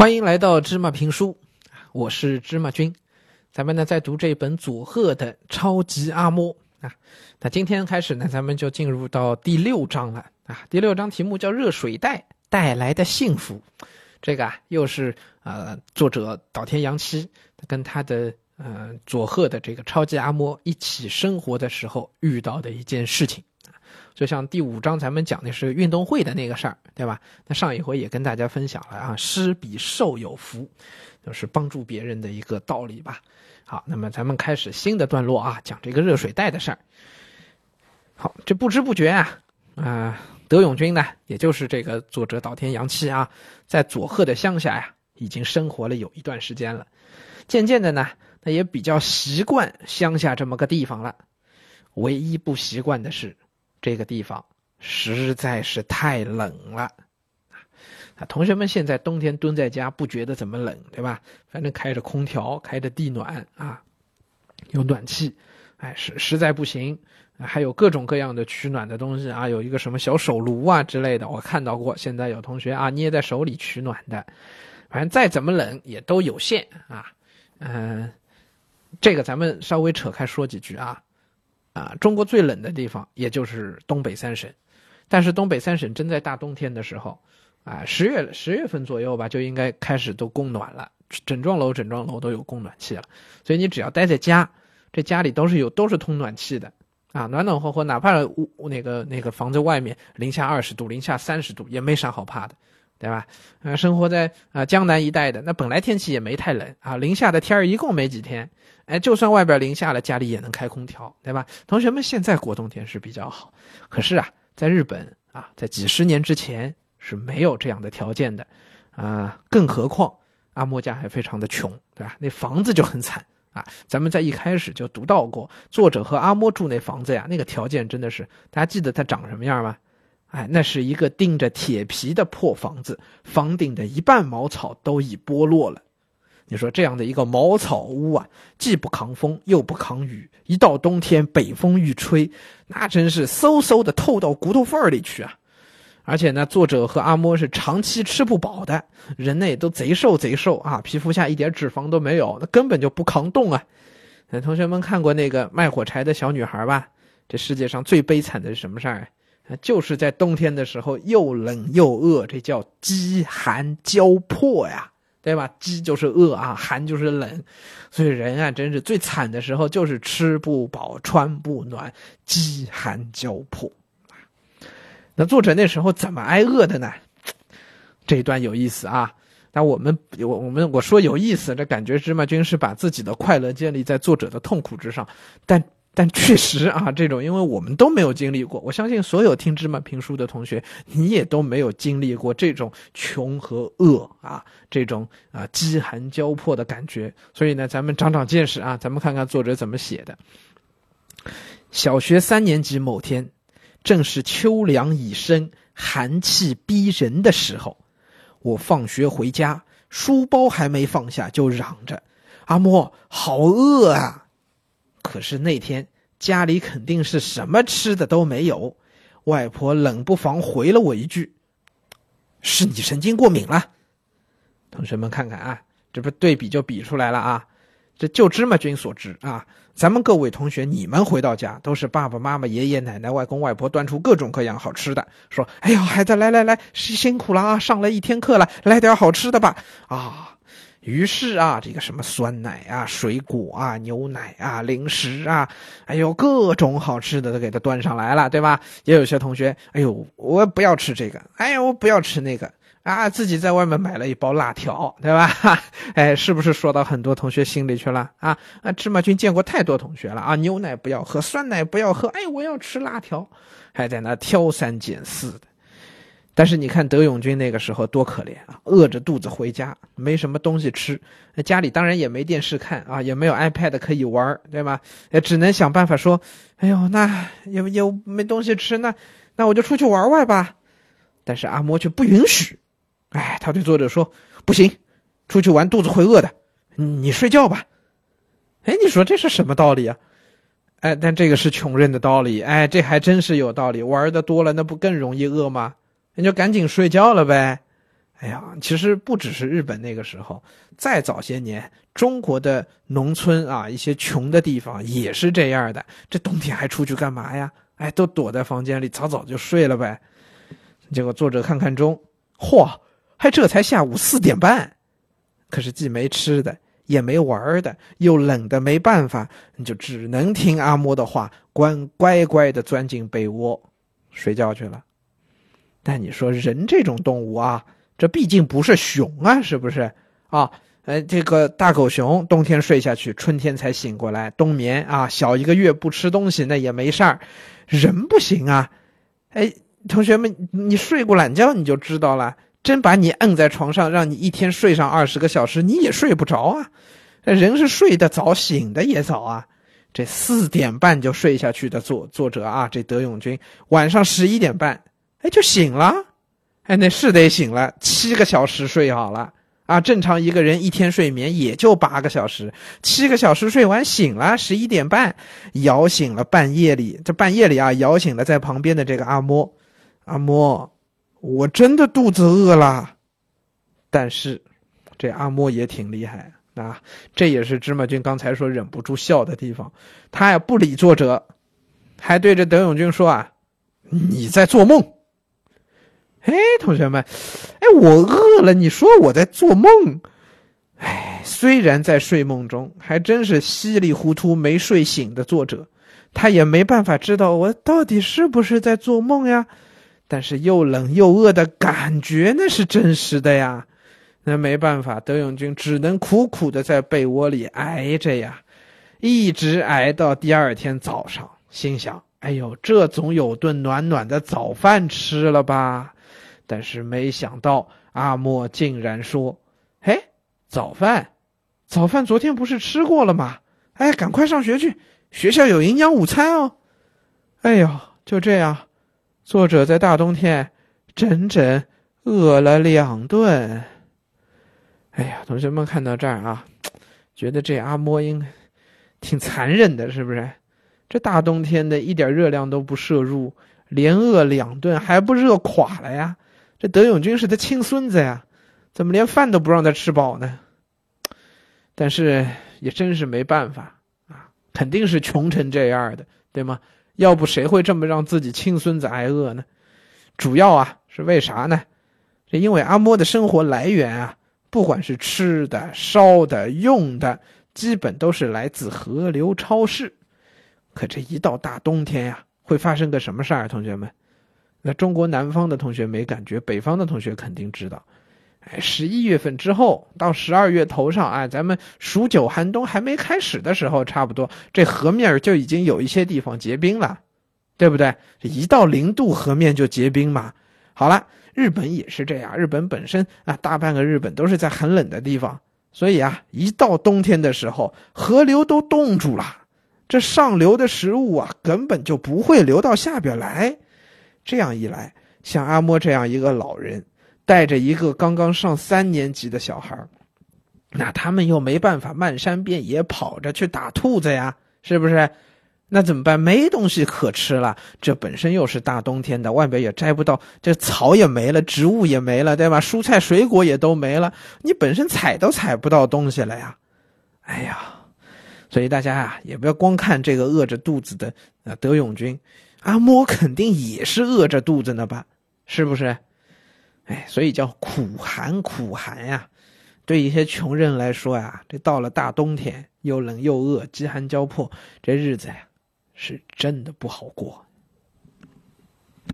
欢迎来到芝麻评书，我是芝麻君。咱们呢在读这本佐贺的《超级阿嬷》啊。那今天开始呢，咱们就进入到第六章了啊。第六章题目叫“热水袋带来的幸福”。这个啊，又是呃作者岛田洋七跟他的呃佐贺的这个超级阿嬷一起生活的时候遇到的一件事情。就像第五章咱们讲的是运动会的那个事儿，对吧？那上一回也跟大家分享了啊，施比受有福，就是帮助别人的一个道理吧。好，那么咱们开始新的段落啊，讲这个热水袋的事儿。好，这不知不觉啊，啊，德永君呢，也就是这个作者岛田洋七啊，在佐贺的乡下呀，已经生活了有一段时间了。渐渐的呢，他也比较习惯乡下这么个地方了。唯一不习惯的是。这个地方实在是太冷了，啊，同学们现在冬天蹲在家不觉得怎么冷，对吧？反正开着空调，开着地暖啊，有暖气，哎，实实在不行，还有各种各样的取暖的东西啊，有一个什么小手炉啊之类的，我看到过。现在有同学啊捏在手里取暖的，反正再怎么冷也都有限啊。嗯，这个咱们稍微扯开说几句啊。啊，中国最冷的地方也就是东北三省，但是东北三省真在大冬天的时候，啊，十月十月份左右吧，就应该开始都供暖了，整幢楼整幢楼都有供暖气了。所以你只要待在家，这家里都是有都是通暖气的，啊，暖暖和和，哪怕屋那个那个房子外面零下二十度、零下三十度也没啥好怕的。对吧？呃，生活在啊江南一带的，那本来天气也没太冷啊，零下的天儿一共没几天，哎，就算外边零下了，家里也能开空调，对吧？同学们现在过冬天是比较好，可是啊，在日本啊，在几十年之前是没有这样的条件的，啊，更何况阿莫家还非常的穷，对吧？那房子就很惨啊，咱们在一开始就读到过，作者和阿莫住那房子呀，那个条件真的是，大家记得它长什么样吗？哎，那是一个钉着铁皮的破房子，房顶的一半茅草都已剥落了。你说这样的一个茅草屋啊，既不抗风又不抗雨，一到冬天北风一吹，那真是嗖嗖的透到骨头缝里去啊！而且呢，作者和阿嬷是长期吃不饱的，人呢都贼瘦贼瘦啊，皮肤下一点脂肪都没有，那根本就不抗冻啊！那同学们看过那个卖火柴的小女孩吧？这世界上最悲惨的是什么事儿？就是在冬天的时候又冷又饿，这叫饥寒交迫呀，对吧？饥就是饿啊，寒就是冷，所以人啊，真是最惨的时候就是吃不饱穿不暖，饥寒交迫。那作者那时候怎么挨饿的呢？这一段有意思啊。那我们我我们我说有意思，这感觉芝麻君是把自己的快乐建立在作者的痛苦之上，但。但确实啊，这种因为我们都没有经历过，我相信所有听芝麻评书的同学，你也都没有经历过这种穷和饿啊，这种啊饥寒交迫的感觉。所以呢，咱们长长见识啊，咱们看看作者怎么写的。小学三年级某天，正是秋凉已深、寒气逼人的时候，我放学回家，书包还没放下，就嚷着：“阿莫，好饿啊！”可是那天家里肯定是什么吃的都没有，外婆冷不防回了我一句：“是你神经过敏了。”同学们看看啊，这不对比就比出来了啊！这就芝麻君所知啊，咱们各位同学，你们回到家都是爸爸妈妈、爷爷奶奶、外公外婆端出各种各样好吃的，说：“哎呀，孩子，来来来，辛苦了啊，上了一天课了，来点好吃的吧。”啊。于是啊，这个什么酸奶啊、水果啊、牛奶啊、零食啊，哎呦，各种好吃的都给他端上来了，对吧？也有些同学，哎呦，我不要吃这个，哎呦，我不要吃那个啊，自己在外面买了一包辣条，对吧？哎，是不是说到很多同学心里去了啊？啊，芝麻君见过太多同学了啊，牛奶不要喝，酸奶不要喝，哎，我要吃辣条，还在那挑三拣四的。但是你看德永君那个时候多可怜啊，饿着肚子回家，没什么东西吃，那家里当然也没电视看啊，也没有 iPad 可以玩，对吧？也只能想办法说，哎呦，那又又没东西吃，那那我就出去玩玩吧。但是阿嬷却不允许，哎，他对作者说，不行，出去玩肚子会饿的，你睡觉吧。哎，你说这是什么道理啊？哎，但这个是穷人的道理，哎，这还真是有道理，玩的多了，那不更容易饿吗？你就赶紧睡觉了呗，哎呀，其实不只是日本那个时候，再早些年，中国的农村啊，一些穷的地方也是这样的。这冬天还出去干嘛呀？哎，都躲在房间里，早早就睡了呗。结果作者看看钟，嚯，还这才下午四点半。可是既没吃的，也没玩的，又冷的没办法，你就只能听阿嬷的话，乖乖乖的钻进被窝睡觉去了。但你说人这种动物啊。这毕竟不是熊啊，是不是啊？呃，这个大狗熊冬天睡下去，春天才醒过来，冬眠啊，小一个月不吃东西那也没事儿。人不行啊，哎，同学们，你睡过懒觉你就知道了。真把你摁在床上，让你一天睡上二十个小时，你也睡不着啊。人是睡得早，醒的也早啊。这四点半就睡下去的作作者啊，这德永君晚上十一点半，哎，就醒了。哎，那是得醒了，七个小时睡好了啊！正常一个人一天睡眠也就八个小时，七个小时睡完醒了，十一点半，摇醒了半夜里，这半夜里啊，摇醒了在旁边的这个阿嬷。阿嬷，我真的肚子饿了。但是，这阿嬷也挺厉害啊！这也是芝麻君刚才说忍不住笑的地方。他也不理作者，还对着德永君说啊：“你在做梦。”哎，同学们，哎，我饿了。你说我在做梦，哎，虽然在睡梦中，还真是稀里糊涂没睡醒的作者，他也没办法知道我到底是不是在做梦呀。但是又冷又饿的感觉那是真实的呀。那没办法，德永君只能苦苦的在被窝里挨着呀，一直挨到第二天早上，心想：哎呦，这总有顿暖暖的早饭吃了吧。但是没想到，阿莫竟然说：“嘿，早饭，早饭昨天不是吃过了吗？哎，赶快上学去，学校有营养午餐哦。”哎呦，就这样，作者在大冬天整整饿了两顿。哎呀，同学们看到这儿啊，觉得这阿莫应挺残忍的，是不是？这大冬天的，一点热量都不摄入，连饿两顿，还不热垮了呀？这德永君是他亲孙子呀，怎么连饭都不让他吃饱呢？但是也真是没办法啊，肯定是穷成这样的，对吗？要不谁会这么让自己亲孙子挨饿呢？主要啊是为啥呢？这因为阿嬷的生活来源啊，不管是吃的、烧的、用的，基本都是来自河流、超市。可这一到大冬天呀，会发生个什么事儿？同学们？那中国南方的同学没感觉，北方的同学肯定知道。哎，十一月份之后到十二月头上，哎，咱们数九寒冬还没开始的时候，差不多这河面就已经有一些地方结冰了，对不对？一到零度，河面就结冰嘛。好了，日本也是这样。日本本身啊，大半个日本都是在很冷的地方，所以啊，一到冬天的时候，河流都冻住了，这上流的食物啊，根本就不会流到下边来。这样一来，像阿莫这样一个老人，带着一个刚刚上三年级的小孩那他们又没办法漫山遍野跑着去打兔子呀，是不是？那怎么办？没东西可吃了。这本身又是大冬天的，外边也摘不到，这草也没了，植物也没了，对吧？蔬菜水果也都没了，你本身采都采不到东西了呀。哎呀，所以大家啊，也不要光看这个饿着肚子的啊德永君。阿嬷肯定也是饿着肚子呢吧，是不是？哎，所以叫苦寒苦寒呀。对一些穷人来说呀，这到了大冬天，又冷又饿，饥寒交迫，这日子呀，是真的不好过。